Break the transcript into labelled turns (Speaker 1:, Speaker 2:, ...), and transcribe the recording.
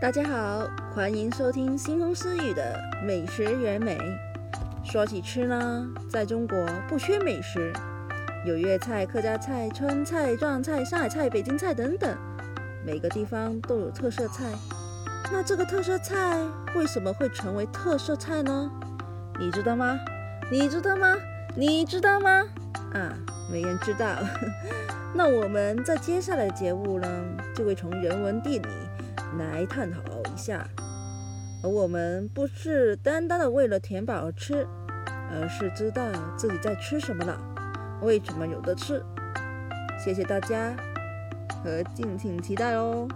Speaker 1: 大家好，欢迎收听星空私语的美食原美。说起吃呢，在中国不缺美食，有粤菜、客家菜、川菜、壮菜、上海菜、北京菜等等，每个地方都有特色菜。那这个特色菜为什么会成为特色菜呢？你知道吗？你知道吗？你知道吗？啊，没人知道。那我们在接下来的节目呢，就会从人文地理来探讨一下。而我们不是单单的为了填饱而吃，而是知道自己在吃什么了，为什么有的吃。谢谢大家，和敬请期待哦。